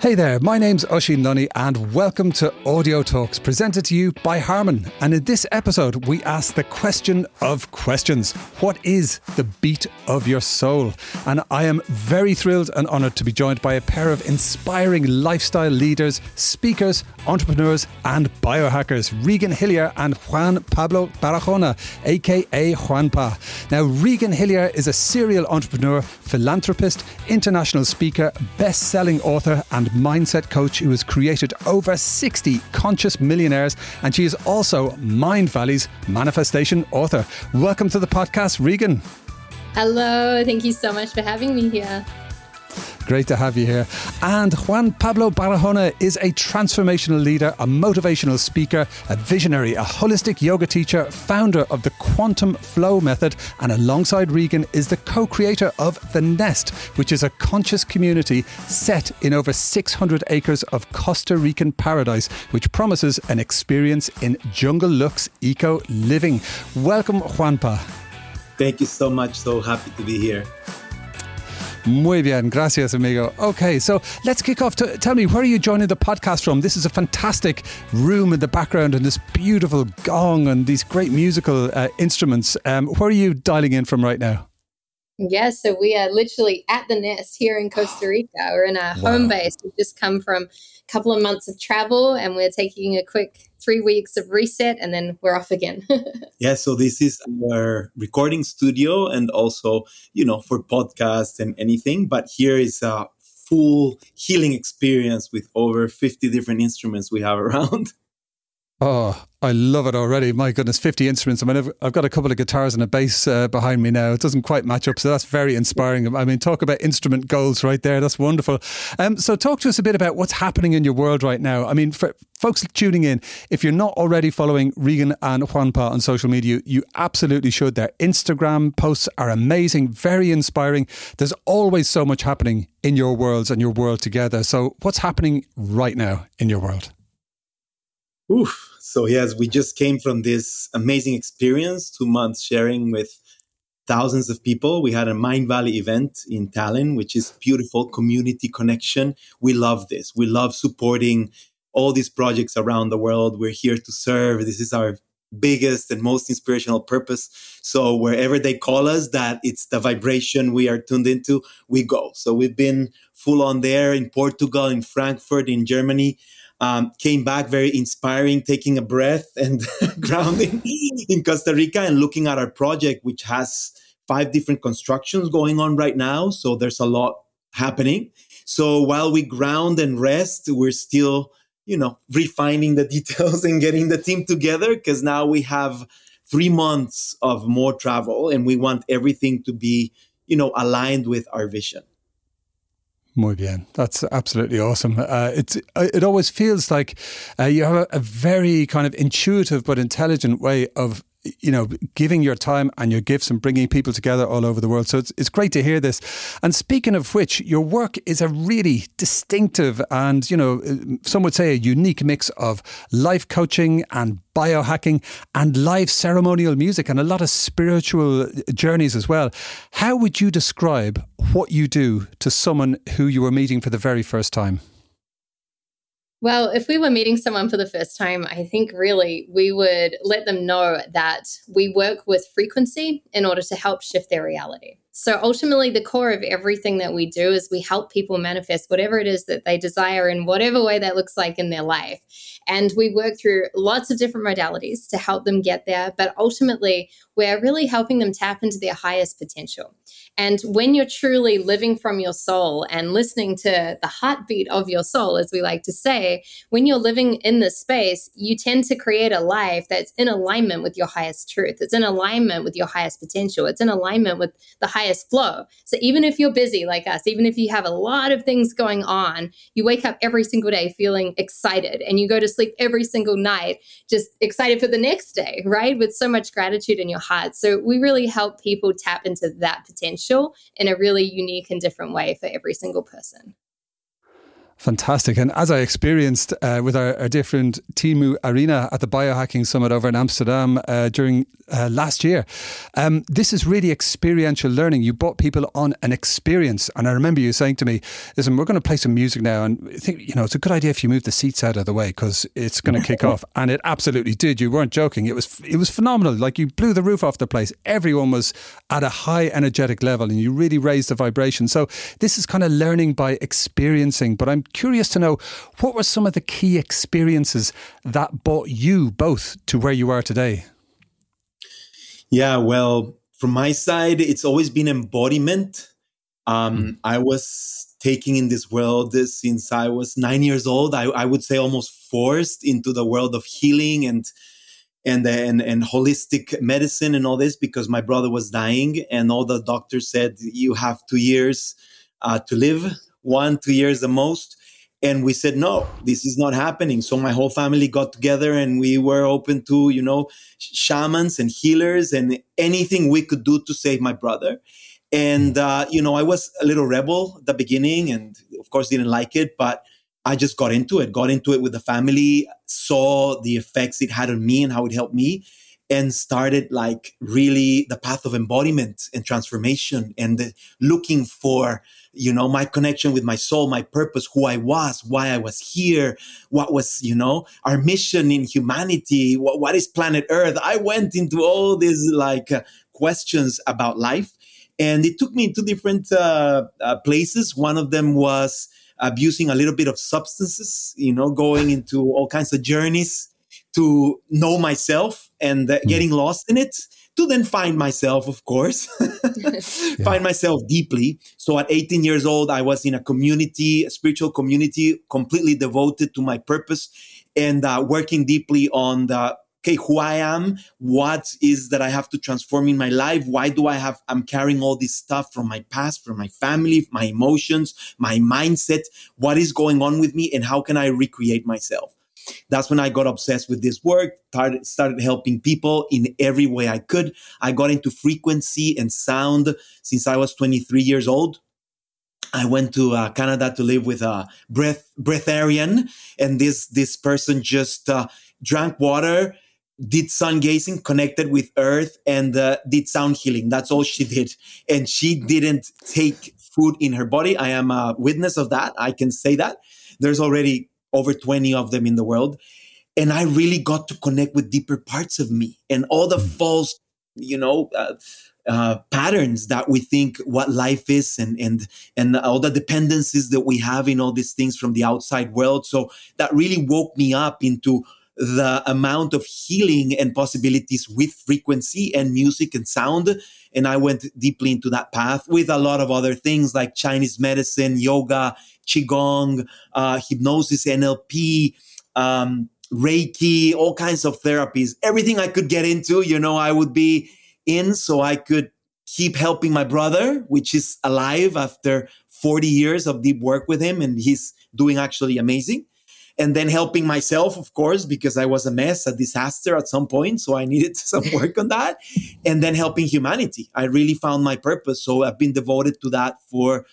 Hey there, my name's Oisín Lunny and welcome to Audio Talks presented to you by Harman. And in this episode, we ask the question of questions. What is the beat of your soul? And I am very thrilled and honoured to be joined by a pair of inspiring lifestyle leaders, speakers, entrepreneurs, and biohackers, Regan Hillyer and Juan Pablo Barahona, aka Juanpa. Now, Regan Hillyer is a serial entrepreneur, philanthropist, international speaker, best selling author, and mindset coach who has created over 60 conscious millionaires, and she is also Mindvalley's manifestation author. Welcome to the podcast, Regan. Hello, thank you so much for having me here. Great to have you here. And Juan Pablo Barahona is a transformational leader, a motivational speaker, a visionary, a holistic yoga teacher, founder of the Quantum Flow Method, and alongside Regan is the co creator of The Nest, which is a conscious community set in over 600 acres of Costa Rican paradise, which promises an experience in jungle luxe eco living. Welcome, Juanpa. Thank you so much. So happy to be here. Muy bien, gracias, amigo. Okay, so let's kick off. To, tell me, where are you joining the podcast from? This is a fantastic room in the background and this beautiful gong and these great musical uh, instruments. Um, where are you dialing in from right now? Yeah, so we are literally at the nest here in Costa Rica. We're in our wow. home base. We've just come from a couple of months of travel and we're taking a quick three weeks of reset and then we're off again. yeah, so this is our recording studio and also, you know, for podcasts and anything. But here is a full healing experience with over 50 different instruments we have around. Oh, I love it already. My goodness, 50 instruments. I mean, I've, got a couple of guitars and a bass uh, behind me now. It doesn't quite match up. So that's very inspiring. I mean, talk about instrument goals right there. That's wonderful. Um, so, talk to us a bit about what's happening in your world right now. I mean, for folks tuning in, if you're not already following Regan and Juanpa on social media, you absolutely should. Their Instagram posts are amazing, very inspiring. There's always so much happening in your worlds and your world together. So, what's happening right now in your world? Oof so yes, we just came from this amazing experience, two months sharing with thousands of people. We had a Mindvalley event in Tallinn, which is beautiful community connection. We love this. We love supporting all these projects around the world. We're here to serve. This is our biggest and most inspirational purpose. So wherever they call us, that it's the vibration we are tuned into, we go. So we've been full on there in Portugal, in Frankfurt, in Germany. Um, came back very inspiring, taking a breath and grounding in Costa Rica and looking at our project, which has five different constructions going on right now. So there's a lot happening. So while we ground and rest, we're still, you know, refining the details and getting the team together because now we have three months of more travel and we want everything to be, you know, aligned with our vision. Muy bien. That's absolutely awesome. Uh, it's uh, it always feels like uh, you have a, a, very kind of intuitive but intelligent way of you know, giving your time and your gifts and bringing people together all over the world. So it's, it's great to hear this. And speaking of which, your work is a really distinctive and, you know, some would say a unique mix of life coaching and biohacking and live ceremonial music and a lot of spiritual journeys as well. How would you describe what you do to someone who you were meeting for the very first time? Well, if we were meeting someone for the first time, I think really we would let them know that we work with frequency in order to help shift their reality. So ultimately, the core of everything that we do is we help people manifest whatever it is that they desire in whatever way that looks like in their life. And we work through lots of different modalities to help them get there. But ultimately, we're really helping them tap into their highest potential. And when you're truly living from your soul and listening to the heartbeat of your soul, as we like to say, when you're living in this space, you tend to create a life that's in alignment with your highest truth. It's in alignment with your highest potential. It's in alignment with the highest flow. So even if you're busy like us, even if you have a lot of things going on, you wake up every single day feeling excited and you go to sleep every single night just excited for the next day, right? With so much gratitude in your heart. So we really help people tap into that potential in a really unique and different way for every single person. Fantastic. And as I experienced uh, with our, our, different Timu Arena at the Biohacking Summit over in Amsterdam uh, during uh, last year, um, this is really experiential learning. You brought people on an experience. And I remember you saying to me, listen, we're going to play some music now. And I think, you know, it's a good idea if you move the seats out of the way because it's going to kick off. And it absolutely did. You weren't joking. It was, it was phenomenal. Like you blew the roof off the place. Everyone was at a high energetic level and you really raised the vibration. So this is kind of learning by experiencing. But I'm curious to know what were some of the key experiences that brought you both to where you are today? Yeah, well, from my side, it's always been embodiment. Um, mm. I was taking in this world since I was nine years old. I, I, would say almost forced into the world of healing and and and and holistic medicine and all this because my brother was dying and all the doctors said you have two years uh, to live, one two years the most. And we said, no, this is not happening. So my whole family got together and we were open to, you know, shamans and healers and anything we could do to save my brother. And, uh, you know, I was a little rebel at the beginning and of course didn't like it, but I just got into it, got into it with the family, saw the effects it had on me and how it helped me and started like really the path of embodiment and transformation and looking for you know my connection with my soul my purpose who i was why i was here what was you know our mission in humanity what, what is planet earth. I went into all these like uh, questions about life and it took me to different uh, uh, places. One of them was abusing a little bit of substances you know going into all kinds of journeys to know myself and mm. getting lost in it to then find myself, of course, yeah. find myself deeply. So at 18 years old, I was in a community, a spiritual community, completely devoted to my purpose and uh, working deeply on the okay who i am what is that i have to transform in my life why do i have i'm carrying all this stuff from my past from my family my emotions my mindset what is going on with me and how can i recreate myself that's when I got obsessed with this work, started, started helping people in every way I could. I got into frequency and sound since I was 23 years old. I went to uh, Canada to live with a breath breatharian, and this this person just uh, drank water, did sun gazing, connected with earth, and uh, did sound healing. That's all she did, and she didn't take food in her body. I am a witness of that. I can say that. There's already over 20 of them in the world. And I really got to connect with deeper parts of me and all the mm. false, you know, uh, uh, patterns that we think what life is and and and all the dependencies that we have in all these things from the outside world so that really woke me up into the amount of healing and possibilities with frequency and music and sound and i went deeply into that path with a lot of other things like chinese medicine yoga qigong, uh, hypnosis, NLP, um, Reiki, all kinds of therapies. Everything I could get into, you know, I would be in so I could keep helping my brother, which is alive after 40 years of deep work with him, and he's doing actually amazing. And then helping myself, of course, because I was a mess, a disaster at some point. So I needed some work on that. And then helping humanity. I really found my purpose. So I've been devoted to that for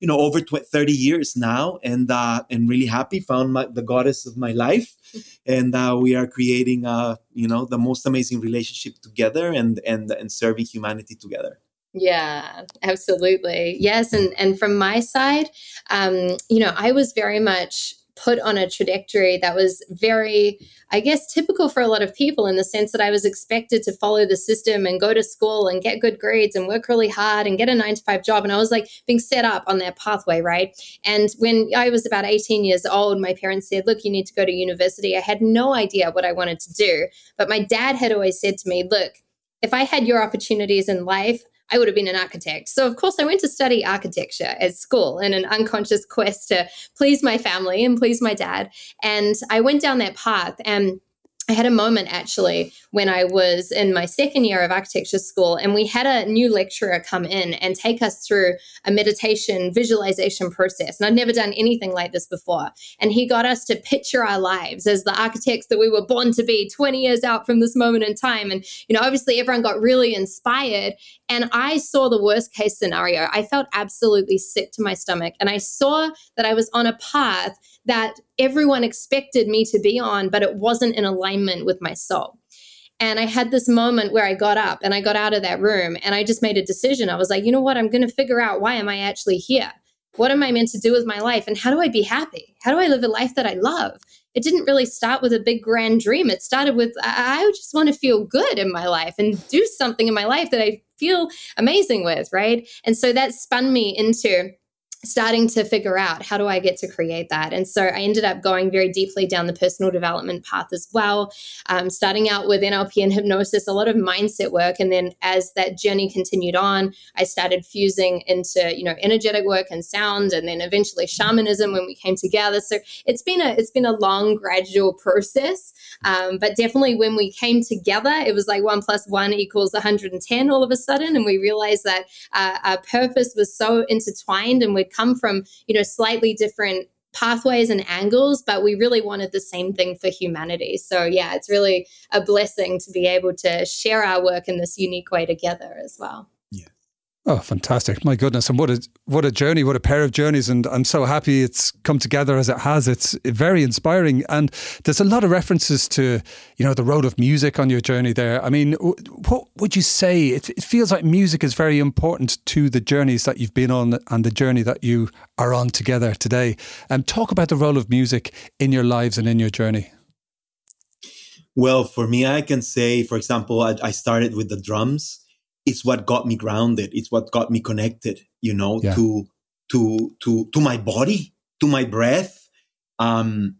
you know over 20, 30 years now and uh and really happy found my, the goddess of my life and uh, we are creating uh you know the most amazing relationship together and and and serving humanity together yeah, absolutely. Yes, and and from my side, um, you know, I was very much put on a trajectory that was very, I guess, typical for a lot of people in the sense that I was expected to follow the system and go to school and get good grades and work really hard and get a nine to five job. And I was like being set up on that pathway, right? And when I was about 18 years old, my parents said, Look, you need to go to university. I had no idea what I wanted to do. But my dad had always said to me, Look, if I had your opportunities in life, I would have been an architect. So, of course, I went to study architecture at school in an unconscious quest to please my family and please my dad. And I went down that path. And I had a moment actually when I was in my second year of architecture school, and we had a new lecturer come in and take us through a meditation visualization process. And I'd never done anything like this before. And he got us to picture our lives as the architects that we were born to be 20 years out from this moment in time. And, you know, obviously everyone got really inspired. And I saw the worst case scenario. I felt absolutely sick to my stomach. And I saw that I was on a path that everyone expected me to be on, but it wasn't in alignment with my soul. And I had this moment where I got up and I got out of that room and I just made a decision. I was like, you know what? I'm going to figure out why am I actually here? What am I meant to do with my life? And how do I be happy? How do I live a life that I love? It didn't really start with a big grand dream. It started with, I just want to feel good in my life and do something in my life that I feel amazing with, right? And so that spun me into starting to figure out how do I get to create that. And so I ended up going very deeply down the personal development path as well, um, starting out with NLP and hypnosis, a lot of mindset work. And then as that journey continued on, I started fusing into, you know, energetic work and sound, and then eventually shamanism when we came together. So it's been a, it's been a long, gradual process. Um, but definitely when we came together, it was like one plus one equals 110 all of a sudden. And we realized that uh, our purpose was so intertwined and we'd come from, you know, slightly different pathways and angles, but we really wanted the same thing for humanity. So, yeah, it's really a blessing to be able to share our work in this unique way together as well. Oh, fantastic! My goodness, and what a what a journey, what a pair of journeys, and I'm so happy it's come together as it has. It's very inspiring, and there's a lot of references to you know the road of music on your journey there. I mean, what would you say? It, it feels like music is very important to the journeys that you've been on and the journey that you are on together today. And um, talk about the role of music in your lives and in your journey. Well, for me, I can say, for example, I, I started with the drums it's what got me grounded. It's what got me connected, you know, yeah. to, to, to, to my body, to my breath, um,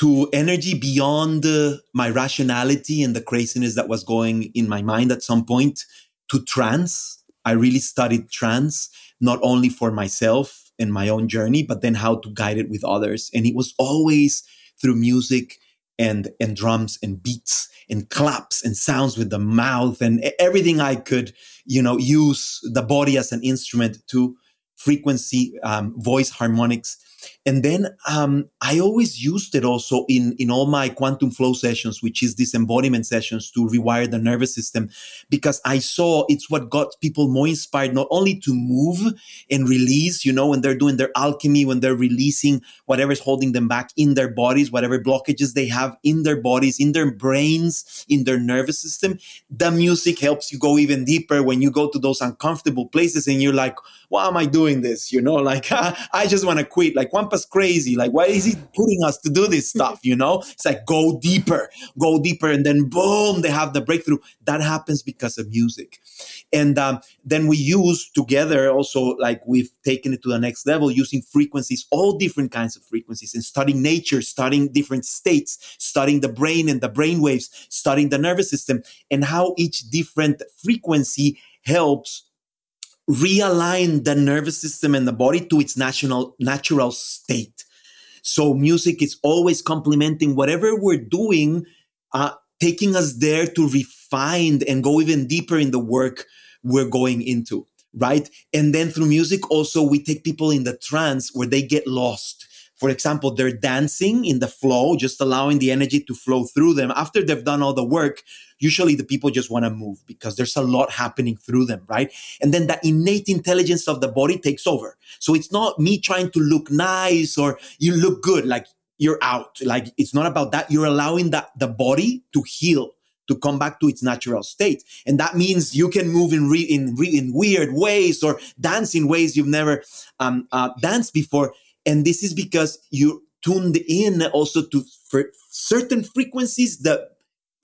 to energy beyond uh, my rationality and the craziness that was going in my mind at some point, to trance. I really studied trance, not only for myself and my own journey, but then how to guide it with others. And it was always through music and and drums and beats and claps and sounds with the mouth and everything I could, you know, use the body as an instrument to frequency, um, voice harmonics and then um, I always used it also in, in all my quantum flow sessions, which is these embodiment sessions to rewire the nervous system, because I saw it's what got people more inspired, not only to move and release, you know, when they're doing their alchemy, when they're releasing whatever's holding them back in their bodies, whatever blockages they have in their bodies, in their brains, in their nervous system. The music helps you go even deeper when you go to those uncomfortable places and you're like, why am I doing this? You know, like I just want to quit. Like Juanpa's crazy. Like, why is he putting us to do this stuff? You know, it's like go deeper, go deeper, and then boom, they have the breakthrough. That happens because of music. And um, then we use together also, like we've taken it to the next level using frequencies, all different kinds of frequencies, and studying nature, studying different states, studying the brain and the brain waves, studying the nervous system, and how each different frequency helps realign the nervous system and the body to its natural natural state. So music is always complementing whatever we're doing, uh, taking us there to refine and go even deeper in the work we're going into, right? And then through music, also we take people in the trance where they get lost for example, they're dancing in the flow, just allowing the energy to flow through them. After they've done all the work, usually the people just want to move because there's a lot happening through them, right? And then the innate intelligence of the body takes over. So it's not me trying to look nice or you look good, like you're out. Like it's not about that. You're allowing that the body to heal to come back to its natural state. And that means you can move in re- in, re- in weird ways or dance in ways you've never um, uh, danced before. And this is because you're tuned in also to certain frequencies that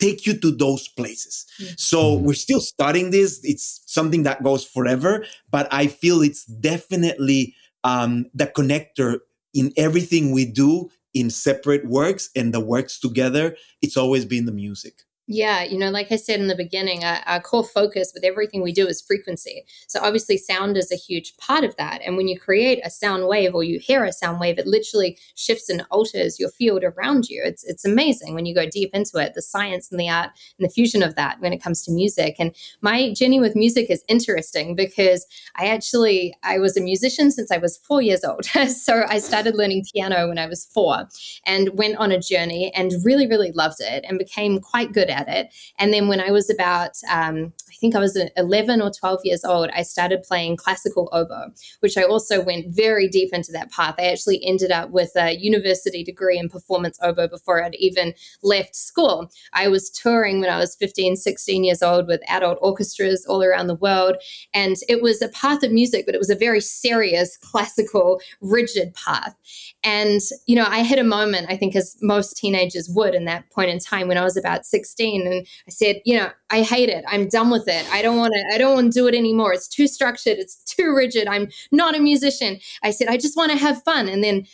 take you to those places. Mm-hmm. So we're still studying this. It's something that goes forever, but I feel it's definitely um, the connector in everything we do in separate works and the works together. It's always been the music. Yeah, you know, like I said in the beginning, our, our, core focus with everything we do is frequency. So obviously, sound is a huge part of that. And when you create a sound wave or you hear a sound wave, it literally shifts and alters your field around you. It's it's amazing when you go deep into it, the science and the art and the fusion of that when it comes to music. And my journey with music is interesting because I actually I was a musician since I was four years old. so I started learning piano when I was four, and went on a journey and really really loved it and became quite good at at it. And then when I was about, um, I think I was 11 or 12 years old, I started playing classical oboe, which I also went very deep into that path. I actually ended up with a university degree in performance oboe before I'd even left school. I was touring when I was 15, 16 years old with adult orchestras all around the world. And it was a path of music, but it was a very serious, classical, rigid path. And, you know, I hit a moment, I think, as most teenagers would in that point in time when I was about 16. And I said, you know, I hate it. I'm done with it. I don't want to, I don't want to do it anymore. It's too structured. It's too rigid. I'm not a musician. I said, I just want to have fun. And then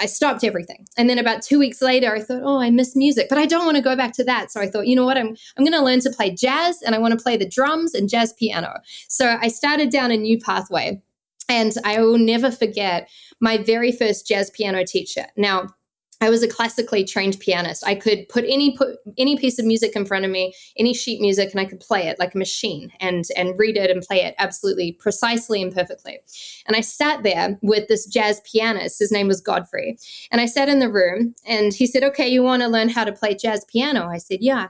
I stopped everything. And then about two weeks later, I thought, oh, I miss music, but I don't want to go back to that. So I thought, you know what? I'm, I'm going to learn to play jazz and I want to play the drums and jazz piano. So I started down a new pathway. And I will never forget my very first jazz piano teacher. Now, I was a classically trained pianist. I could put any put any piece of music in front of me, any sheet music, and I could play it like a machine and and read it and play it absolutely precisely and perfectly. And I sat there with this jazz pianist. His name was Godfrey, and I sat in the room, and he said, "Okay, you want to learn how to play jazz piano?" I said, "Yeah,"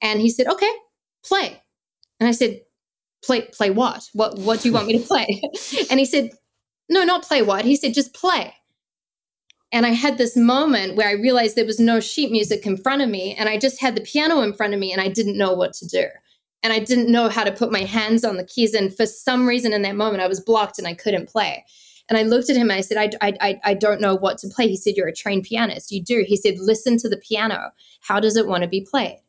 and he said, "Okay, play." And I said, "Play play what? What what do you want me to play?" and he said, "No, not play what." He said, "Just play." And I had this moment where I realized there was no sheet music in front of me, and I just had the piano in front of me, and I didn't know what to do. And I didn't know how to put my hands on the keys. And for some reason in that moment, I was blocked and I couldn't play. And I looked at him and I said, I, I, I don't know what to play. He said, You're a trained pianist. You do. He said, Listen to the piano. How does it want to be played?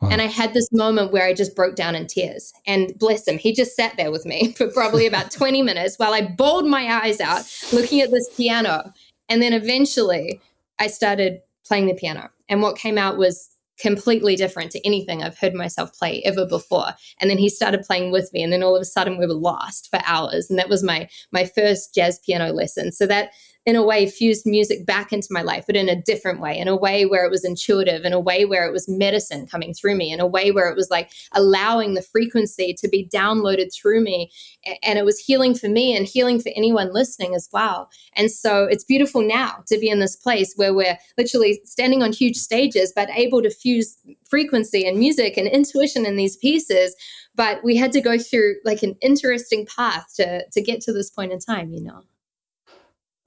Wow. And I had this moment where I just broke down in tears. And bless him, he just sat there with me for probably about 20 minutes while I bawled my eyes out looking at this piano. And then eventually I started playing the piano. And what came out was completely different to anything I've heard myself play ever before. And then he started playing with me and then all of a sudden we were lost for hours and that was my my first jazz piano lesson. So that in a way fused music back into my life, but in a different way, in a way where it was intuitive, in a way where it was medicine coming through me, in a way where it was like allowing the frequency to be downloaded through me. And it was healing for me and healing for anyone listening as well. And so it's beautiful now to be in this place where we're literally standing on huge stages, but able to fuse frequency and music and intuition in these pieces but we had to go through like an interesting path to to get to this point in time you know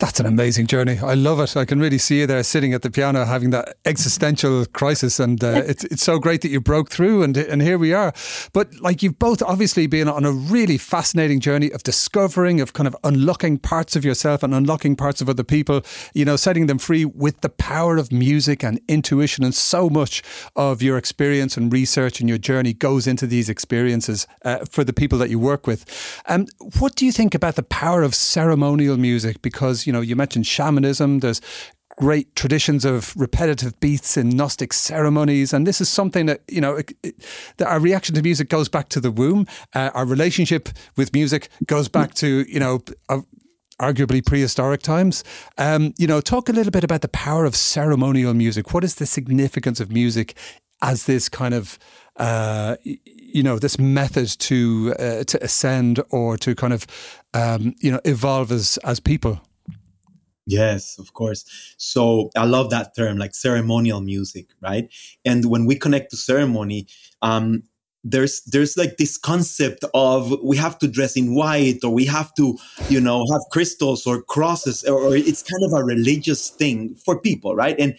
that's an amazing journey. I love it. I can really see you there sitting at the piano having that existential crisis, and uh, it's it's so great that you broke through, and and here we are. But like you've both obviously been on a really fascinating journey of discovering, of kind of unlocking parts of yourself and unlocking parts of other people. You know, setting them free with the power of music and intuition, and so much of your experience and research and your journey goes into these experiences uh, for the people that you work with. Um, what do you think about the power of ceremonial music? Because you know, you mentioned shamanism. There's great traditions of repetitive beats in Gnostic ceremonies. And this is something that, you know, it, it, that our reaction to music goes back to the womb. Uh, our relationship with music goes back to, you know, uh, arguably prehistoric times. Um, you know, talk a little bit about the power of ceremonial music. What is the significance of music as this kind of uh, you know this method to uh, to ascend or to kind of um, you know evolve as as people Yes, of course. So I love that term, like ceremonial music, right? And when we connect to ceremony, um, there's there's like this concept of we have to dress in white or we have to you know have crystals or crosses or, or it's kind of a religious thing for people right and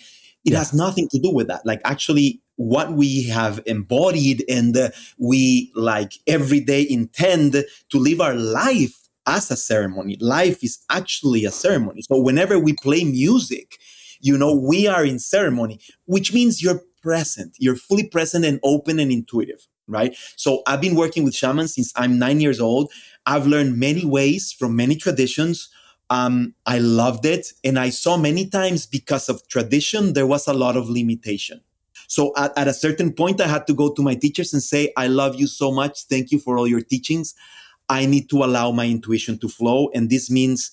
it yeah. has nothing to do with that like actually what we have embodied and uh, we like every day intend to live our life as a ceremony. Life is actually a ceremony. So whenever we play music, you know, we are in ceremony, which means you're present. You're fully present and open and intuitive, right? So I've been working with shamans since I'm nine years old. I've learned many ways from many traditions. Um, I loved it. And I saw many times because of tradition, there was a lot of limitation. So at, at a certain point, I had to go to my teachers and say, I love you so much. Thank you for all your teachings. I need to allow my intuition to flow. And this means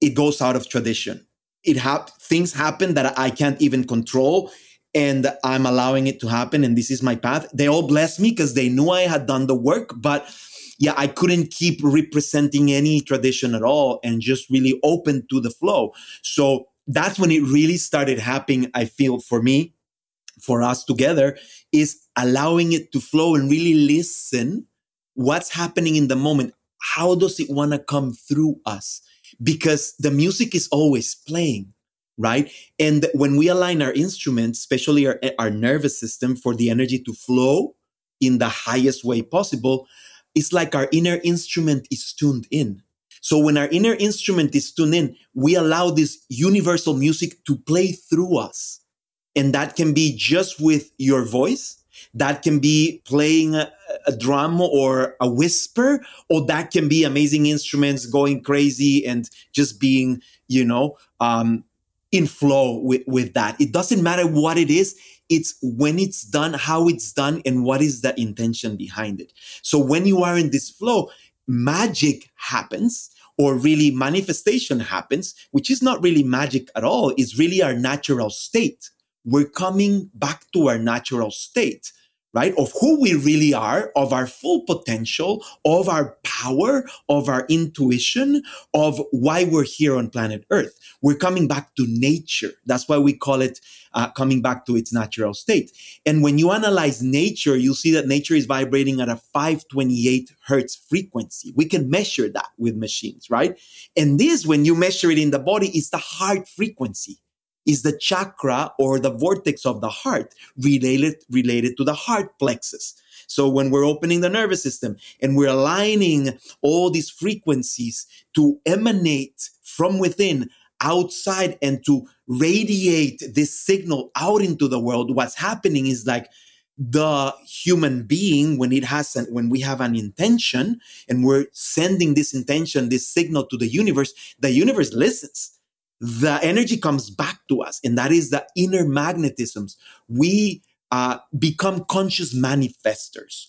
it goes out of tradition. It hap- things happen that I can't even control and I'm allowing it to happen. And this is my path. They all blessed me because they knew I had done the work, but yeah, I couldn't keep representing any tradition at all and just really open to the flow. So that's when it really started happening. I feel for me, for us together is allowing it to flow and really listen what's happening in the moment. How does it want to come through us? Because the music is always playing right? And when we align our instruments, especially our, eh, our nervous system, for the energy to flow in the highest way possible, it's like our inner instrument is tuned in. So when our inner instrument is tuned in, we allow this universal music to play through us. And that can be just with your voice. That can be playing a, a drum or a whisper, or that can be amazing instruments going crazy and just being, you know, um, in flow with, with that. It doesn't matter what it is. It's when it's done, how it's done, and what is the intention behind it. So when you are in this flow, magic happens or really manifestation happens, which is not really magic at all. It's really our natural state. We're coming back to our natural state right? Of who we really are, of our full potential, of our power, of our intuition, of why we're here on planet Earth. We're coming back to nature. That's why we call it uh, coming back to its natural state. And when you analyze nature, you'll see that nature is vibrating at a 528 hertz frequency. We can measure that with machines, right? And this, when you measure it in the body, is the heart frequency is the chakra or the vortex of the heart related, related to the heart plexus. So when we're opening the nervous system and we're aligning all these frequencies to emanate from within outside and to radiate this signal out into the world, what's happening is like the human being when it has an, when we have an intention and we're sending this intention this signal to the universe the universe listens the energy comes back to us, and that is the inner magnetisms. We uh, become conscious manifestors,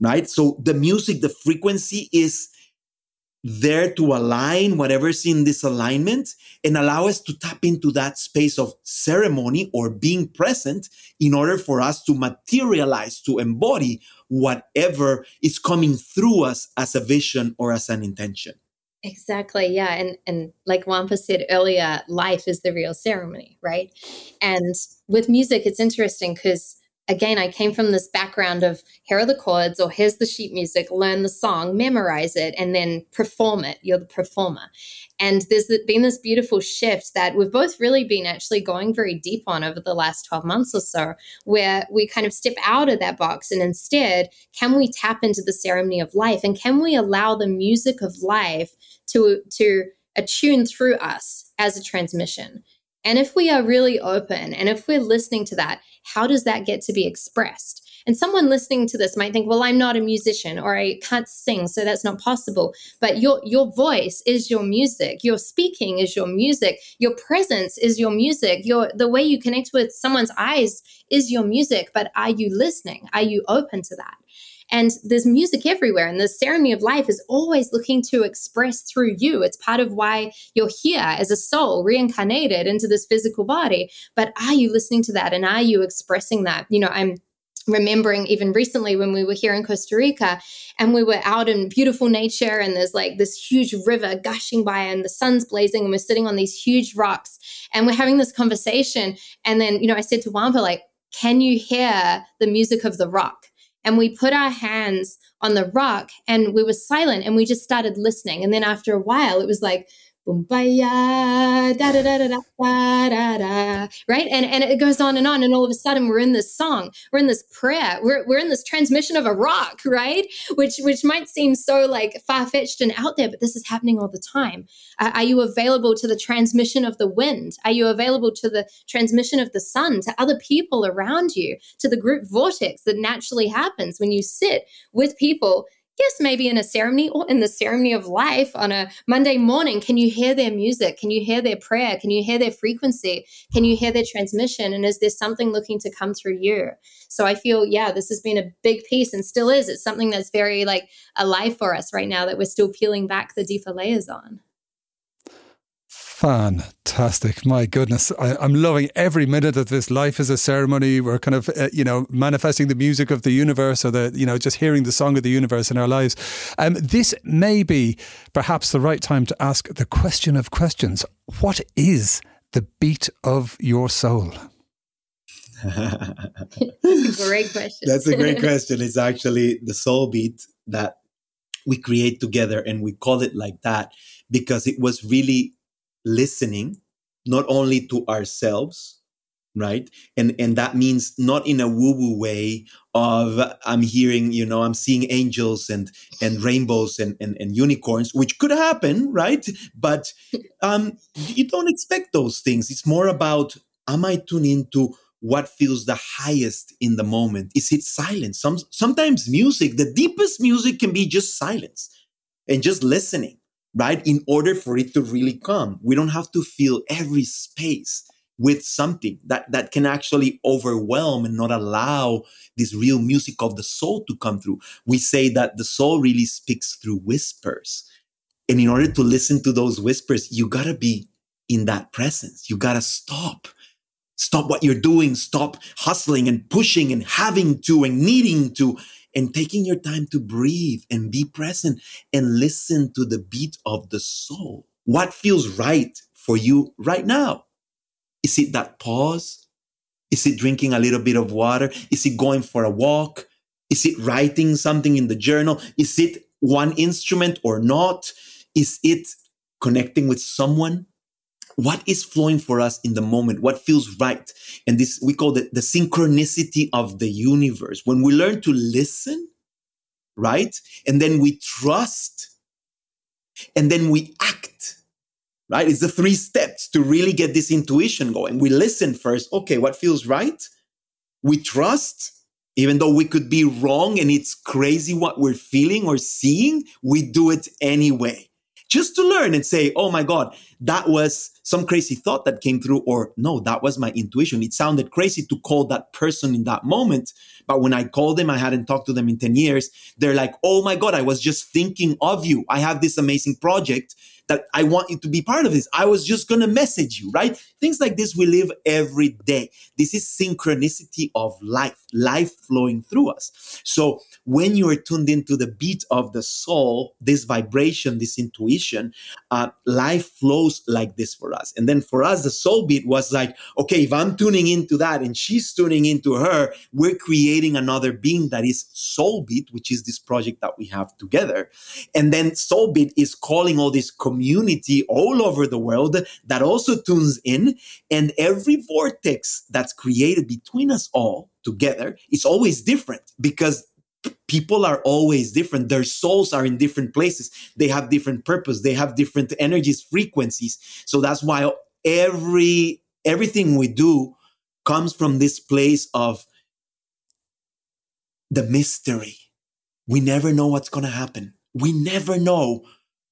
right? So the music, the frequency is there to align whatever's in this alignment and allow us to tap into that space of ceremony or being present in order for us to materialize, to embody whatever is coming through us as a vision or as an intention. Exactly. Yeah. And and like Juanpa said earlier, life is the real ceremony, right? And with music, it's interesting because again, I came from this background of here are the chords or here's the sheet music, learn the song, memorize it, and then perform it. You're the performer. And there's been this beautiful shift that we've both really been actually going very deep on over the last 12 months or so, where we kind of step out of that box and instead, can we tap into the ceremony of life? And can we allow the music of life to, to attune through us as a transmission? And if we are really open and if we're listening to that, how does that get to be expressed? And someone listening to this might think, well, I'm not a musician or I can't sing, so that's not possible. But your your voice is your music. Your speaking is your music. Your presence is your music. Your the way you connect with someone's eyes is your music. But are you listening? Are you open to that? And there's music everywhere. And the ceremony of life is always looking to express through you. It's part of why you're here as a soul reincarnated into this physical body. But are you listening to that? And are you expressing that? You know, I'm remembering even recently when we were here in Costa Rica and we were out in beautiful nature and there's like this huge river gushing by and the sun's blazing and we're sitting on these huge rocks and we're having this conversation and then you know I said to Juanpa like can you hear the music of the rock and we put our hands on the rock and we were silent and we just started listening. And then after a while, it was like, Right? And and it goes on and on, and all of a sudden we're in this song, we're in this prayer, we're we're in this transmission of a rock, right? Which which might seem so like far fetched and out there, but this is happening all the time. Uh, are you available to the transmission of the wind? Are you available to the transmission of the sun, to other people around you, to the group vortex that naturally happens when you sit with people yes, maybe in a ceremony or in the ceremony of life on a Monday morning, can you hear their music? Can you hear their prayer? Can you hear their frequency? Can you hear their transmission? And is there something looking to come through you? So I feel, yeah, this has been a big piece and still is. It's something that's very like alive for us right now that we're still peeling back the deeper layers on. Fantastic. My goodness. I, am loving every minute of this. Life is a ceremony. We're kind of, uh, you know, manifesting the music of the universe or the, you know, just hearing the song of the universe in our lives. Um, this may be perhaps the right time to ask the question of questions. What is the beat of your soul? That's a great question. That's a great question. It's actually the soul beat that we create together and we call it like that because it was really listening not only to ourselves right? And and that means not in a woo woo way of i'm hearing you know i'm seeing angels and and rainbows and, and and unicorns which could happen right? But um you don't expect those things. It's more about am i tuning into what feels the highest in the moment? Is it silence? Some sometimes music the deepest music can be just silence and just listening right? In order for it to really come, we don't have to fill every space with something that, that can actually overwhelm and not allow this real music of the soul to come through. We say that the soul really speaks through whispers. And in order to listen to those whispers, you gotta be in that presence. You gotta stop. Stop what you're doing. Stop hustling and pushing and having to and needing to and taking your time to breathe and be present and listen to the beat of the soul. What feels right for you right now? Is it that pause? Is it drinking a little bit of water? Is it going for a walk? Is it writing something in the journal? Is it one instrument or not? Is it connecting with someone? What is flowing for us in the moment, what feels right. And this, we call it the synchronicity of the universe. When we learn to listen, right? And then we trust, and then we act, right? It's the three steps to really get this intuition going. We listen first. Okay, what feels right? We trust, even though we could be wrong and it's crazy what we're feeling or seeing, we do it anyway just to learn and say, oh my God, that was some crazy thought that came through, or no, that was my intuition. It sounded crazy to call that person in that moment. But when I called them, I hadn't talked to them in 10 years. They're like, oh my God, I was just thinking of you. I have this amazing project that I want you to be part of this. I was just going to message you, right? Things like this we live every day. This is synchronicity of life, life flowing through us. So when you are tuned into the beat of the soul, this vibration, this intuition, uh, life flows like this for us. And then for us, the soul beat was like, okay, if I'm tuning into that and she's tuning into her, we're creating another being that is soul beat, which is this project that we have together. And then soul beat is calling all this community all over the world that also tunes in. And every vortex that's created between us all together is always different because people are always different. Their souls are in different places. They have different purpose. They have different energies frequencies. So that's why every everything we do comes from this place of the mystery. We never know what's going to happen. We never know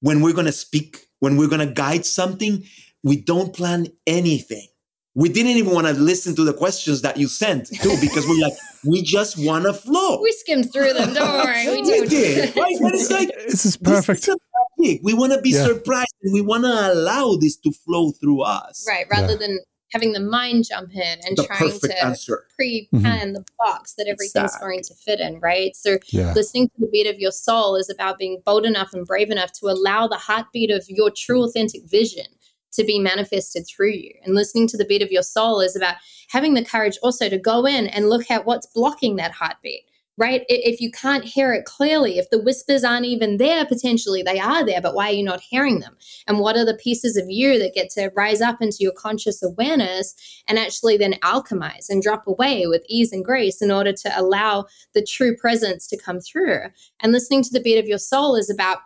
when we're going to speak when we're going to guide something we don't plan anything. We didn't even want to listen to the questions that you sent too because we're like we just want to flow. We skimmed through them don't worry we, we did. right? But it's like this is perfect this is we want to be yeah. surprised and we want to allow this to flow through us. Right rather yeah. than having the mind jump in and the trying to answer. pre-plan mm-hmm. the box that everything's exactly. going to fit in right so yeah. listening to the beat of your soul is about being bold enough and brave enough to allow the heartbeat of your true authentic vision to be manifested through you. And listening to the beat of your soul is about having the courage also to go in and look at what's blocking that heartbeat, right? If you can't hear it clearly, if the whispers aren't even there, potentially they are there, but why are you not hearing them? And what are the pieces of you that get to rise up into your conscious awareness and actually then alchemize and drop away with ease and grace in order to allow the true presence to come through? And listening to the beat of your soul is about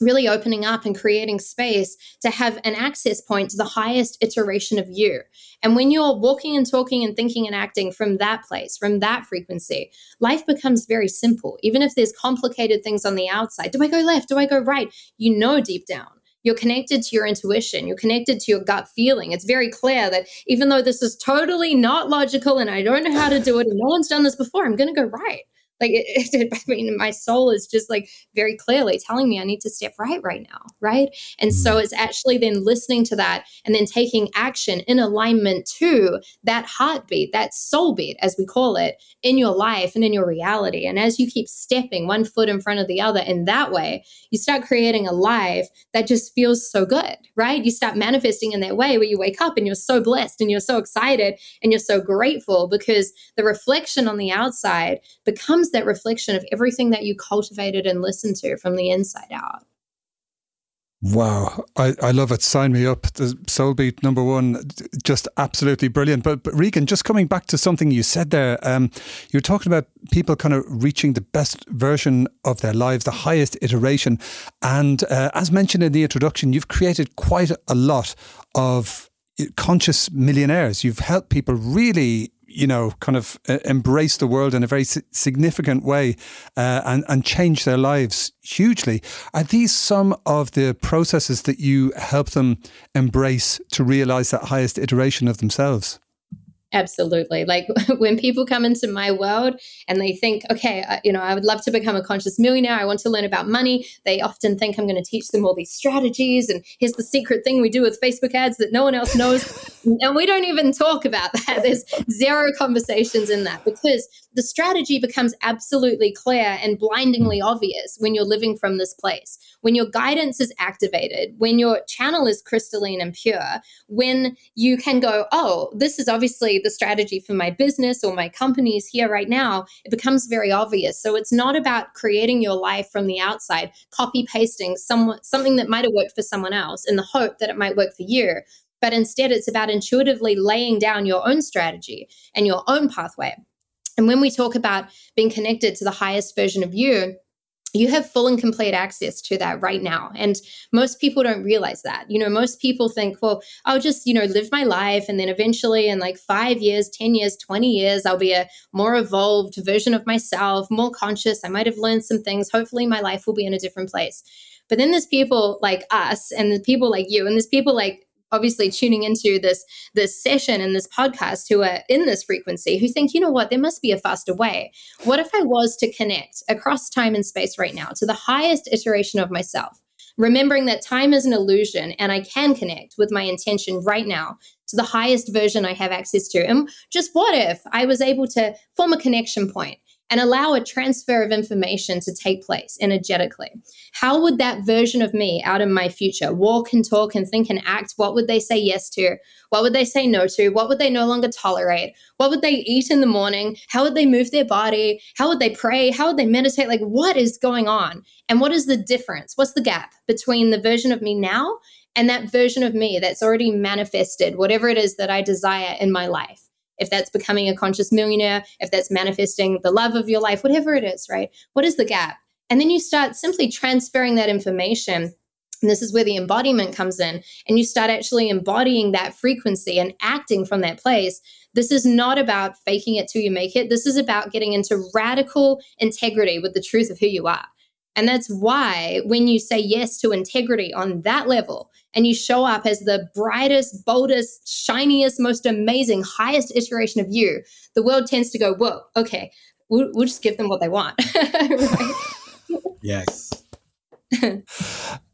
really opening up and creating space to have an access point to the highest iteration of you. And when you're walking and talking and thinking and acting from that place, from that frequency, life becomes very simple. Even if there's complicated things on the outside, do I go left? Do I go right? You know deep down. You're connected to your intuition. You're connected to your gut feeling. It's very clear that even though this is totally not logical and I don't know how to do it and no one's done this before, I'm going to go right like it, it, i mean my soul is just like very clearly telling me i need to step right right now right? And so mm. it's actually then listening to that and then taking action in alignment to that heartbeat that soul beat as we call it in your life and in your reality. And as you keep stepping one foot in front of the other in that way you start creating a life that just feels so good right? You start manifesting in that way where you wake up and you're so blessed and you're so excited and you're so grateful because the reflection on the outside becomes becomes that reflection of everything that you cultivated and listened to from the inside out. Wow, I, I love it. Sign me up. The Soul Beat number one, just absolutely brilliant. But, but Regan, just coming back to something you said there, um, you were talking about people kind of reaching the best version of their lives, the highest iteration. And uh, as mentioned in the introduction, you've created quite a lot of conscious millionaires. You've helped people really you know, kind of uh, embrace the world in a very significant way uh, and, and change their lives hugely. Are these some of the processes that you help them embrace to realize that highest iteration of themselves? Absolutely. Like when people come into my world and they think, okay, you know, I would love to become a conscious millionaire. I want to learn about money. They often think I'm going to teach them all these strategies. And here's the secret thing we do with Facebook ads that no one else knows. and we don't even talk about that. There's zero conversations in that because the strategy becomes absolutely clear and blindingly obvious when you're living from this place. When your guidance is activated, when your channel is crystalline and pure, when you can go, oh, this is obviously the strategy for my business or my companies here right now, it becomes very obvious. So it's not about creating your life from the outside, copy pasting some, something that might have worked for someone else in the hope that it might work for you. But instead, it's about intuitively laying down your own strategy and your own pathway. And when we talk about being connected to the highest version of you, you have full and complete access to that right now. And most people don't realize that. You know, most people think, well, I'll just, you know, live my life. And then eventually, in like five years, 10 years, 20 years, I'll be a more evolved version of myself, more conscious. I might have learned some things. Hopefully, my life will be in a different place. But then there's people like us and the people like you, and there's people like obviously tuning into this this session and this podcast who are in this frequency who think you know what? There must be a faster way. What if i was to connect across time and space right now to the highest iteration of myself remembering that time is an illusion and i can connect with my intention right now to the highest version i have access to? And just what if i was able to form a connection point and allow a transfer of information to take place energetically. How would that version of me out in my future walk and talk and think and act? What would they say yes to? What would they say no to? What would they no longer tolerate? What would they eat in the morning? How would they move their body? How would they pray? How would they meditate? Like, what is going on? And what is the difference? What's the gap between the version of me now and that version of me that's already manifested whatever it is that I desire in my life? If that's becoming a conscious millionaire, if that's manifesting the love of your life, whatever it is, right? What is the gap? And then you start simply transferring that information. And this is where the embodiment comes in. And you start actually embodying that frequency and acting from that place. This is not about faking it till you make it. This is about getting into radical integrity with the truth of who you are. And that's why when you say yes to integrity on that level and you show up as the brightest, boldest, shiniest, most amazing, highest iteration of you, the world tends to go, whoa, okay, we'll, we'll just give them what they want. Yes.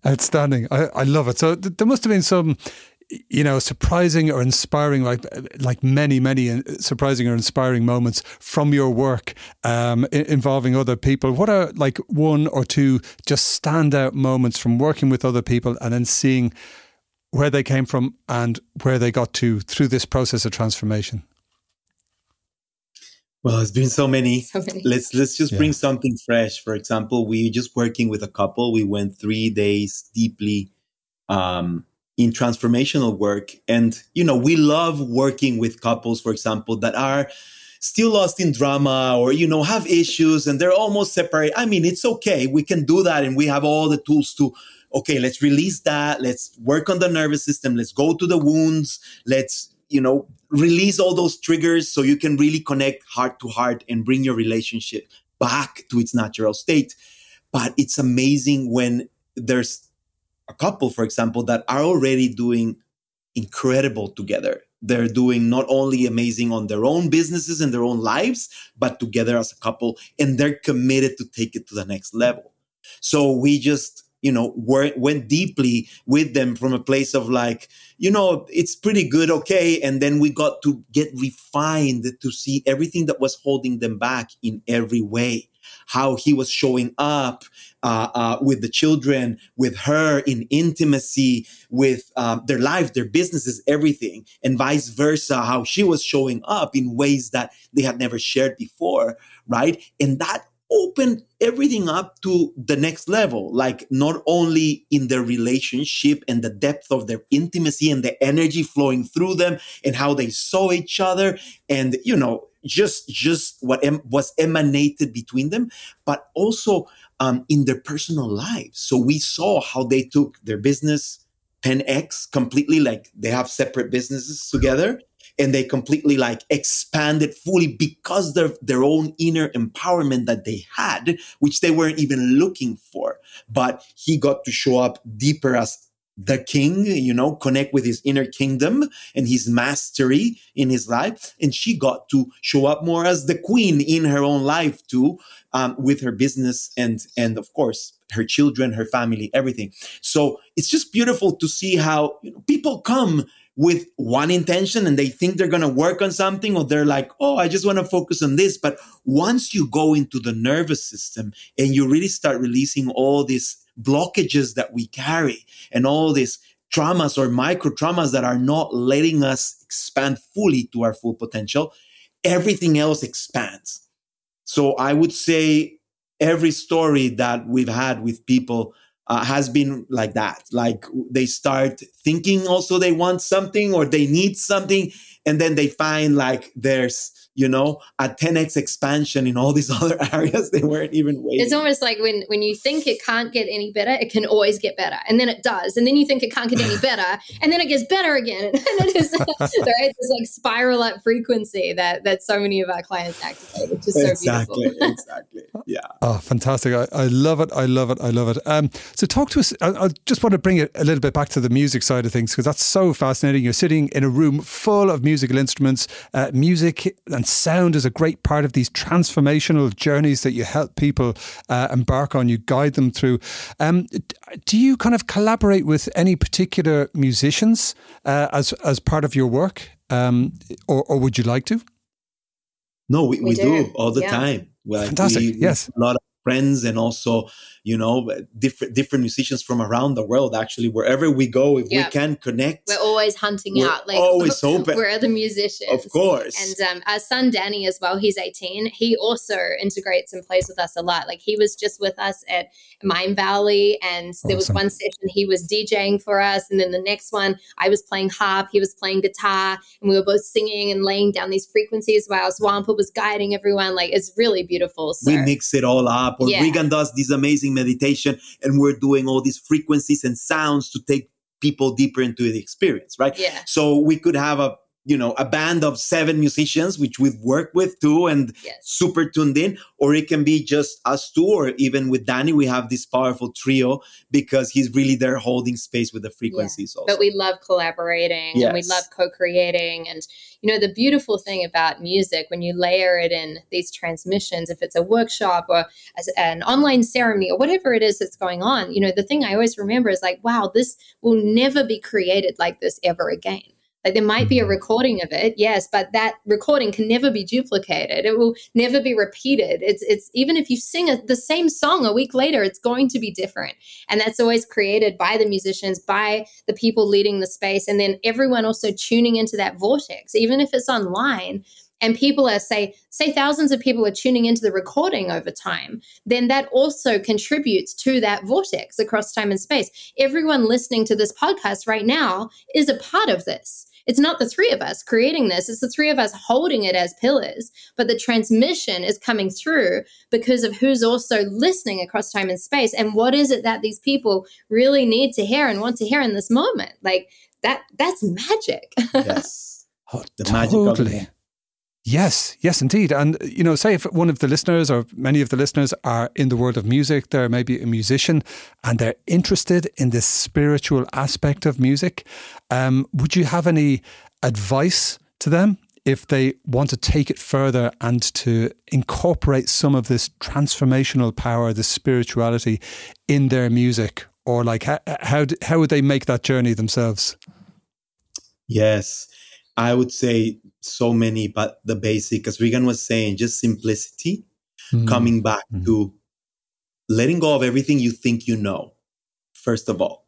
Outstanding. I, I love it. So th- there must have been some you know, surprising or inspiring, like like many many uh, surprising or inspiring moments from your work um, involving other people. What are like one or two just standout moments from working with other people and then seeing where they came from and where they got to through this process of transformation? Well, it's been so many. So many. Let's let's just yeah. bring something fresh. For example, we just working with a couple. We went three days deeply. Um, in transformational work. And, you know, we love working with couples, for example, that are still lost in drama or, you know, have issues and they're almost separate. I mean, it's okay. We can do that and we have all the tools to, okay, let's release that. Let's work on the nervous system. Let's go to the wounds. Let's, you know, release all those triggers so you can really connect heart to heart and bring your relationship back to its natural state. But it's amazing when there's a couple, for example, that are already doing incredible together. They're doing not only amazing on their own businesses and their own lives, but together as a couple, and they're committed to take it to the next level. So we just, you know, were, went deeply with them from a place of like, you know, it's pretty good, okay. And then we got to get refined to see everything that was holding them back in every way how he was showing up uh, uh, with the children, with her in intimacy, with um, their life, their businesses, everything, and vice versa, how she was showing up in ways that they had never shared before, right? And that opened everything up to the next level like not only in their relationship and the depth of their intimacy and the energy flowing through them and how they saw each other and you know just just what em- was emanated between them, but also um, in their personal lives. So we saw how they took their business 10x completely, like they have separate businesses together, and they completely like expanded fully because of their own inner empowerment that they had, which they weren't even looking for. But he got to show up deeper as the king, you know, connect with his inner kingdom and his mastery in his life. And she got to show up more as the queen in her own life too, um, with her business and, and of course, her children, her family, everything. So it's just beautiful to see how you know, people come with one intention and they think they're going to work on something or they're like, oh, I just want to focus on this. But once you go into the nervous system and you really start releasing all these blockages that we carry and all these traumas or micro traumas that are not letting us expand fully to our full potential, everything else expands. So I would say every story that we've had with people uh, has been like that. Like they start thinking also they want something or they need something, and then they find like there's you know, a 10x expansion in all these other areas they weren't even waiting. It's almost like when when you think it can't get any better, it can always get better, and then it does, and then you think it can't get any better, and then it gets better again, and it is right this like spiral up frequency that that so many of our clients activate, which is so exactly, beautiful. exactly, yeah. Oh, fantastic! I, I love it. I love it. I love it. Um, so talk to us. I, I just want to bring it a little bit back to the music side of things because that's so fascinating. You're sitting in a room full of musical instruments, uh, music and and sound is a great part of these transformational journeys that you help people uh, embark on, you guide them through. Um, do you kind of collaborate with any particular musicians uh, as, as part of your work? Um, or, or, would you like to? No, we, we, we do. do. all the yeah. time. Well, Fantastic. We, yes. A lot of friends and also you know different different musicians from around the world actually. Wherever we go if we can connect we're always hunting we're out like always open. where are the musicians? Of course. And um, our son danny as well he's 18 he also integrates and plays with us a lot. Like he was just with us at Mindvalley and awesome. there was one session he was djing for us and then the next one i was playing harp he was playing guitar and we were both singing and laying down these frequencies while Juanpa was guiding everyone. Like it's really beautiful so. we mix it all up or yeah. regan does this amazing meditation and we're doing all these frequencies and sounds to take people deeper into the experience, right? Yeah. So we could have a you know a band of seven musicians which we've worked with too and yes. super tuned in or it can be just us two or even with danny we have this powerful trio because he's really there holding space with the frequencies yeah. also but we love collaborating yes. and we love co-creating and you know the beautiful thing about music when you layer it in these transmissions if it's a workshop or an online ceremony or whatever it is that's going on you know the thing i always remember is like wow this will never be created like this ever again like there might be a mm-hmm. recording of it, yes, but that recording can never be duplicated. It will never be repeated. It's it's even if you sing a, the same song a week later, it's going to be different. And that's always created by the musicians, by the people leading the space, and then everyone also tuning into that vortex, even if it's online and people are say say thousands of people are tuning into the recording over time then that also contributes to that vortex across time and space everyone listening to this podcast right now is a part of this it's not the three of us creating this, it's the three of us holding it as pillars, but the transmission is coming through because of who's also listening across time and space. And what is it that these people really need to hear and want to hear in this moment? Like that, that's magic. yes. Oh, the totally. magic Yes, yes, indeed. And, you know, say if one of the listeners or many of the listeners are in the world of music, they're maybe a musician and they're interested in this spiritual aspect of music, um, would you have any advice to them if they want to take it further and to incorporate some of this transformational power, this spirituality in their music? Or like, how, how, how would they make that journey themselves? Yes. I would say so many, but the basic, as Regan was saying, just simplicity, mm. coming back mm. to letting go of everything you think you know, first of all,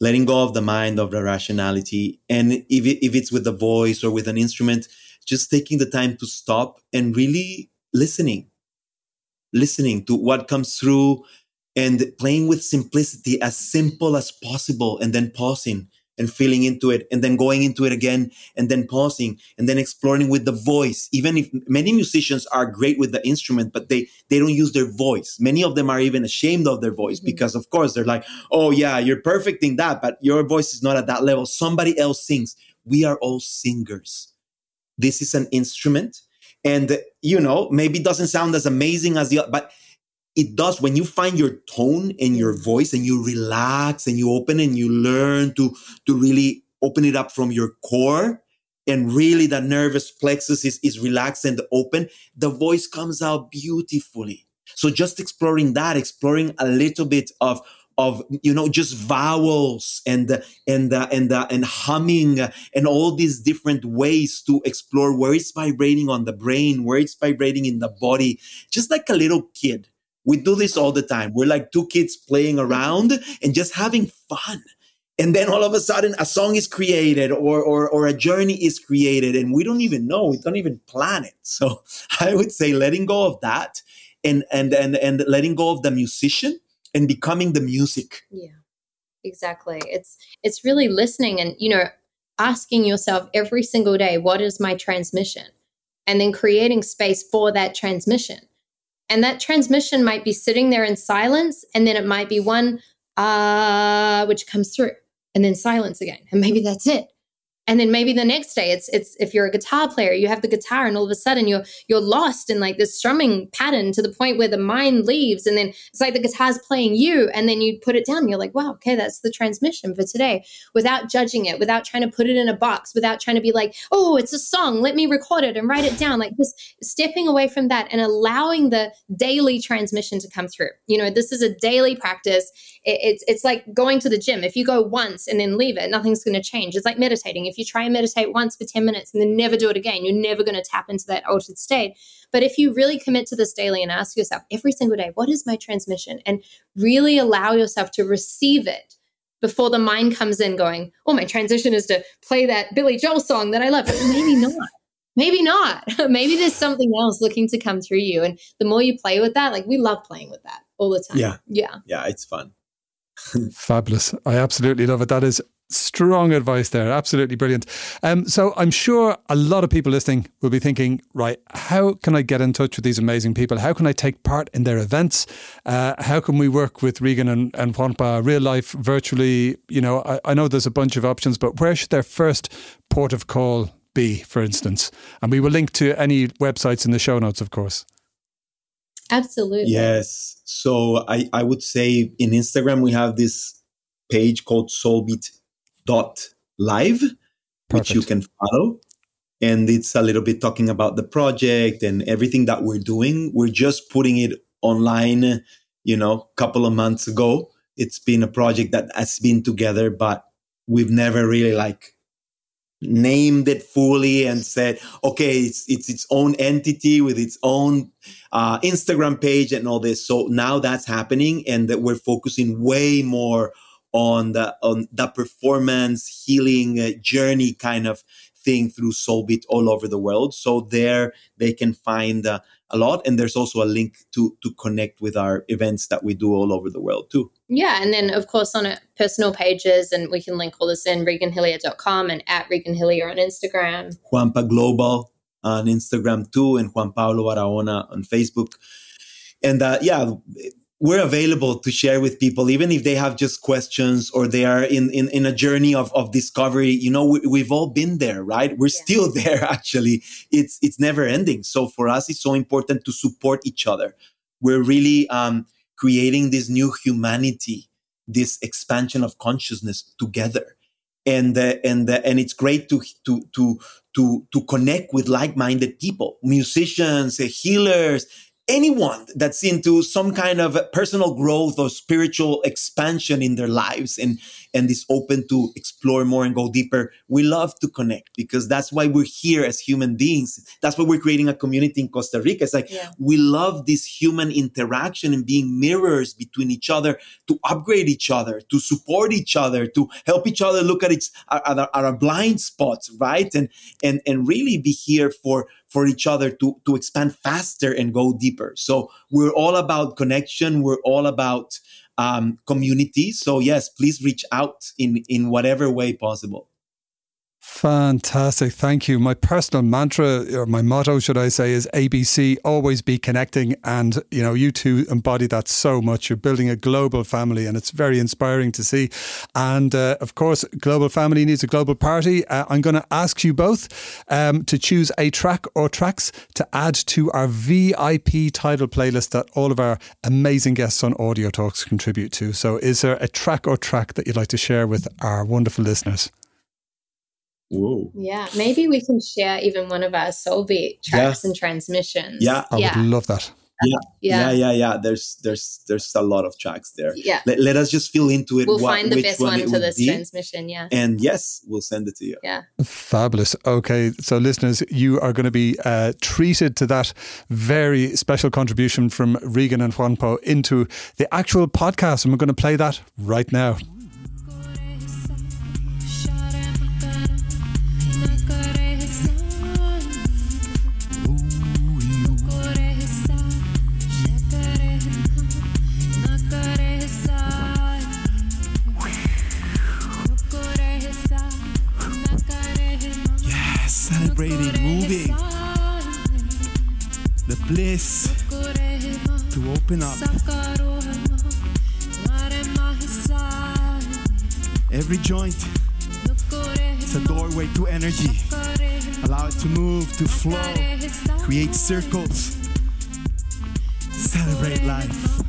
letting go of the mind, of the rationality. And if, it, if it's with the voice or with an instrument, just taking the time to stop and really listening, listening to what comes through and playing with simplicity as simple as possible and then pausing and feeling into it and then going into it again and then pausing and then exploring with the voice. Even if many musicians are great with the instrument but they they don't use their voice. Many of them are even ashamed of their voice mm-hmm. because of course they're like oh yeah you're perfect in that but your voice is not at that level. Somebody else sings. We are all singers. This is an instrument and you know maybe it doesn't sound as amazing as the but it does when you find your tone in your voice and you relax and you open and you learn to to really open it up from your core and really the nervous plexus is, is relaxed and open the voice comes out beautifully. So just exploring that exploring a little bit of of you know just vowels and and uh, and uh, and humming and all these different ways to explore where it's vibrating on the brain where it's vibrating in the body. Just like a little kid we do this all the time. We're like two kids playing around and just having fun. And then all of a sudden a song is created or, or, or a journey is created and we don't even know. We don't even plan it. So I would say letting go of that and, and, and, and letting go of the musician and becoming the music. Yeah, exactly. It's, it's really listening and, you know, asking yourself every single day, what is my transmission? And then creating space for that transmission and that transmission might be sitting there in silence, and then it might be one uh, which comes through, and then silence again. And maybe that's it and then maybe the next day it's it's if you're a guitar player you have the guitar and all of a sudden you're you're lost in like this strumming pattern to the point where the mind leaves. And then it's like the guitar's playing you and then you put it down. You're like wow okay that's the transmission for today. Without judging it without trying to put it in a box without trying to be like oh it's a song let me record it and write it down. Like just stepping away from that and allowing the daily transmission to come through. You know this is a daily practice. It, it's it's like going to the gym. If you go once and then leave it nothing's going to change. It's like meditating if you try and meditate once for 10 minutes and then never do it again, you're never going to tap into that altered state. But if you really commit to this daily and ask yourself every single day, what is my transmission? And really allow yourself to receive it before the mind comes in going, oh, my transition is to play that Billy Joel song that I love. But maybe not. Maybe not. maybe there's something else looking to come through you. And the more you play with that, like we love playing with that all the time. Yeah. Yeah. Yeah. It's fun. Fabulous. I absolutely love it. That is strong advice there. Absolutely brilliant. Um, so I'm sure a lot of people listening will be thinking, right, how can I get in touch with these amazing people? How can I take part in their events? Uh, how can we work with Regan and, and Juanpa real life, virtually? You know, I, I know there's a bunch of options, but where should their first port of call be, for instance? And we will link to any websites in the show notes, of course. Absolutely. Yes. So I, I would say in Instagram, we have this page called Soulbeat dot live, which you can follow. And it's a little bit talking about the project and everything that we're doing. We're just putting it online, you know, a couple of months ago. It's been a project that has been together, but we've never really like named it fully and said, okay, it's it's its own entity with its own uh, Instagram page and all this. So now that's happening, and that we're focusing way more on the on the performance healing uh, journey kind of thing through Soulbeat all over the world. So there they can find uh, a lot. And there's also a link to, to connect with our events that we do all over the world too. Yeah. And then, of course, on personal pages, and we can link all this in reganhillyer.com and at Regan Hillyer on Instagram. Juanpa Global on Instagram too, and Juan Pablo Barahona on Facebook. And uh, yeah, we're available to share with people, even if they have just questions or they are in, in, in a journey of, of discovery. You know, we, have all been there, right? We're yeah. still there. Actually, it's, it's never ending. So for us, it's so important to support each other. We're really, um, creating this new humanity, this expansion of consciousness together. And, uh, and, uh, and it's great to, to, to, to, to connect with like-minded people, musicians, uh, healers, anyone that's into some kind of personal growth or spiritual expansion in their lives and and is open to explore more and go deeper we love to connect because that's why we're here as human beings. That's why we're creating a community in costa rica. It's like yeah. we love this human interaction and being mirrors between each other to upgrade each other to support each other to help each other look at its at our, at our blind spots right? And and and really be here for for each other to, to expand faster and go deeper. So we're all about connection. We're all about um, community. So yes, please reach out in, in whatever way possible. Fantastic. Thank you. My personal mantra, or my motto, should I say, is ABC, always be connecting. And, you know, you two embody that so much. You're building a global family, and it's very inspiring to see. And, uh, of course, global family needs a global party. Uh, I'm going to ask you both um, to choose a track or tracks to add to our VIP Tidal playlist that all of our amazing guests on Audio Talks contribute to. So, is there a track or track that you'd like to share with our wonderful listeners? Whoa. Yeah, maybe we can share even one of our Soulbeat tracks yeah. and transmissions. Yeah, I yeah. would love that. Yeah. yeah, yeah, yeah, yeah. There's, there's, there's a lot of tracks there. Yeah. Let, let us just feel into it. We'll what, find the best one, one for this be. transmission. Yeah. And yes, we'll send it to you. Yeah. Fabulous. Okay, so listeners, you are going to be uh, treated to that very special contribution from Regan and Juanpa into the actual podcast, and we're going to play that right now. Open up. Every joint is a doorway to energy. Allow it to move, to flow, create circles. Celebrate life.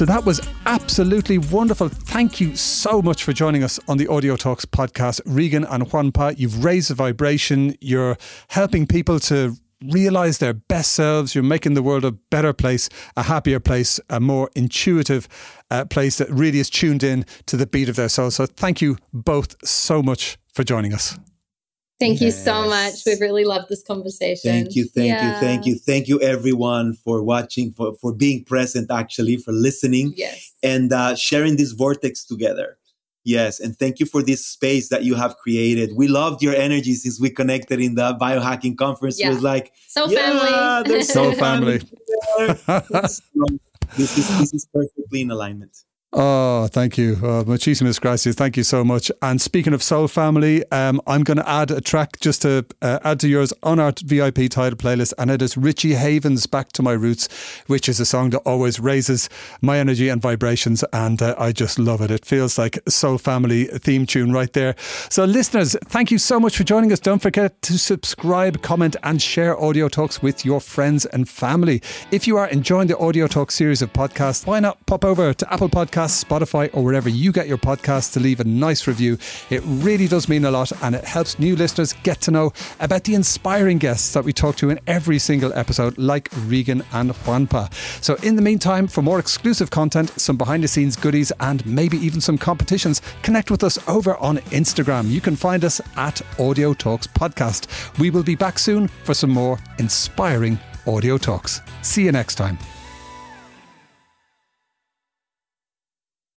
So that was absolutely wonderful. Thank you so much for joining us on the Audio Talks podcast. Regan and Juanpa, you've raised the vibration. You're helping people to realize their best selves. You're making the world a better place, a happier place, a more intuitive uh, place that really is tuned in to the beat of their soul. So thank you both so much for joining us. Thank yes. you so much. We've really loved this conversation. Thank you, thank yeah. you, thank you, thank you, everyone, for watching, for for being present, actually, for listening, yes, and uh, sharing this vortex together. Yes, and thank you for this space that you have created. We loved your energy since we connected in the biohacking conference. Yeah. It was like so yeah, family, so family. this is this is perfectly in alignment. Oh, thank you. Uh, muchísimas gracias. Thank you so much. And speaking of Soul Family, um, I'm going to add a track just to uh, add to yours on our VIP Tidal playlist, and it is Richie Havens' Back to My Roots, which is a song that always raises my energy and vibrations, and uh, I just love it. It feels like Soul Family theme tune right there. So, listeners, thank you so much for joining us. Don't forget to subscribe, comment, and share Audio Talks with your friends and family. If you are enjoying the Audio Talk series of podcasts, why not pop over to Apple Podcasts? Podcasts, Spotify, or wherever you get your podcasts to leave a nice review. It really does mean a lot and it helps new listeners get to know about the inspiring guests that we talk to in every single episode, like Regan and Juanpa. So, in the meantime, for more exclusive content, some behind the scenes goodies, and maybe even some competitions, connect with us over on Instagram. You can find us at Audio Talks Podcast. We will be back soon for some more inspiring audio talks. See you next time.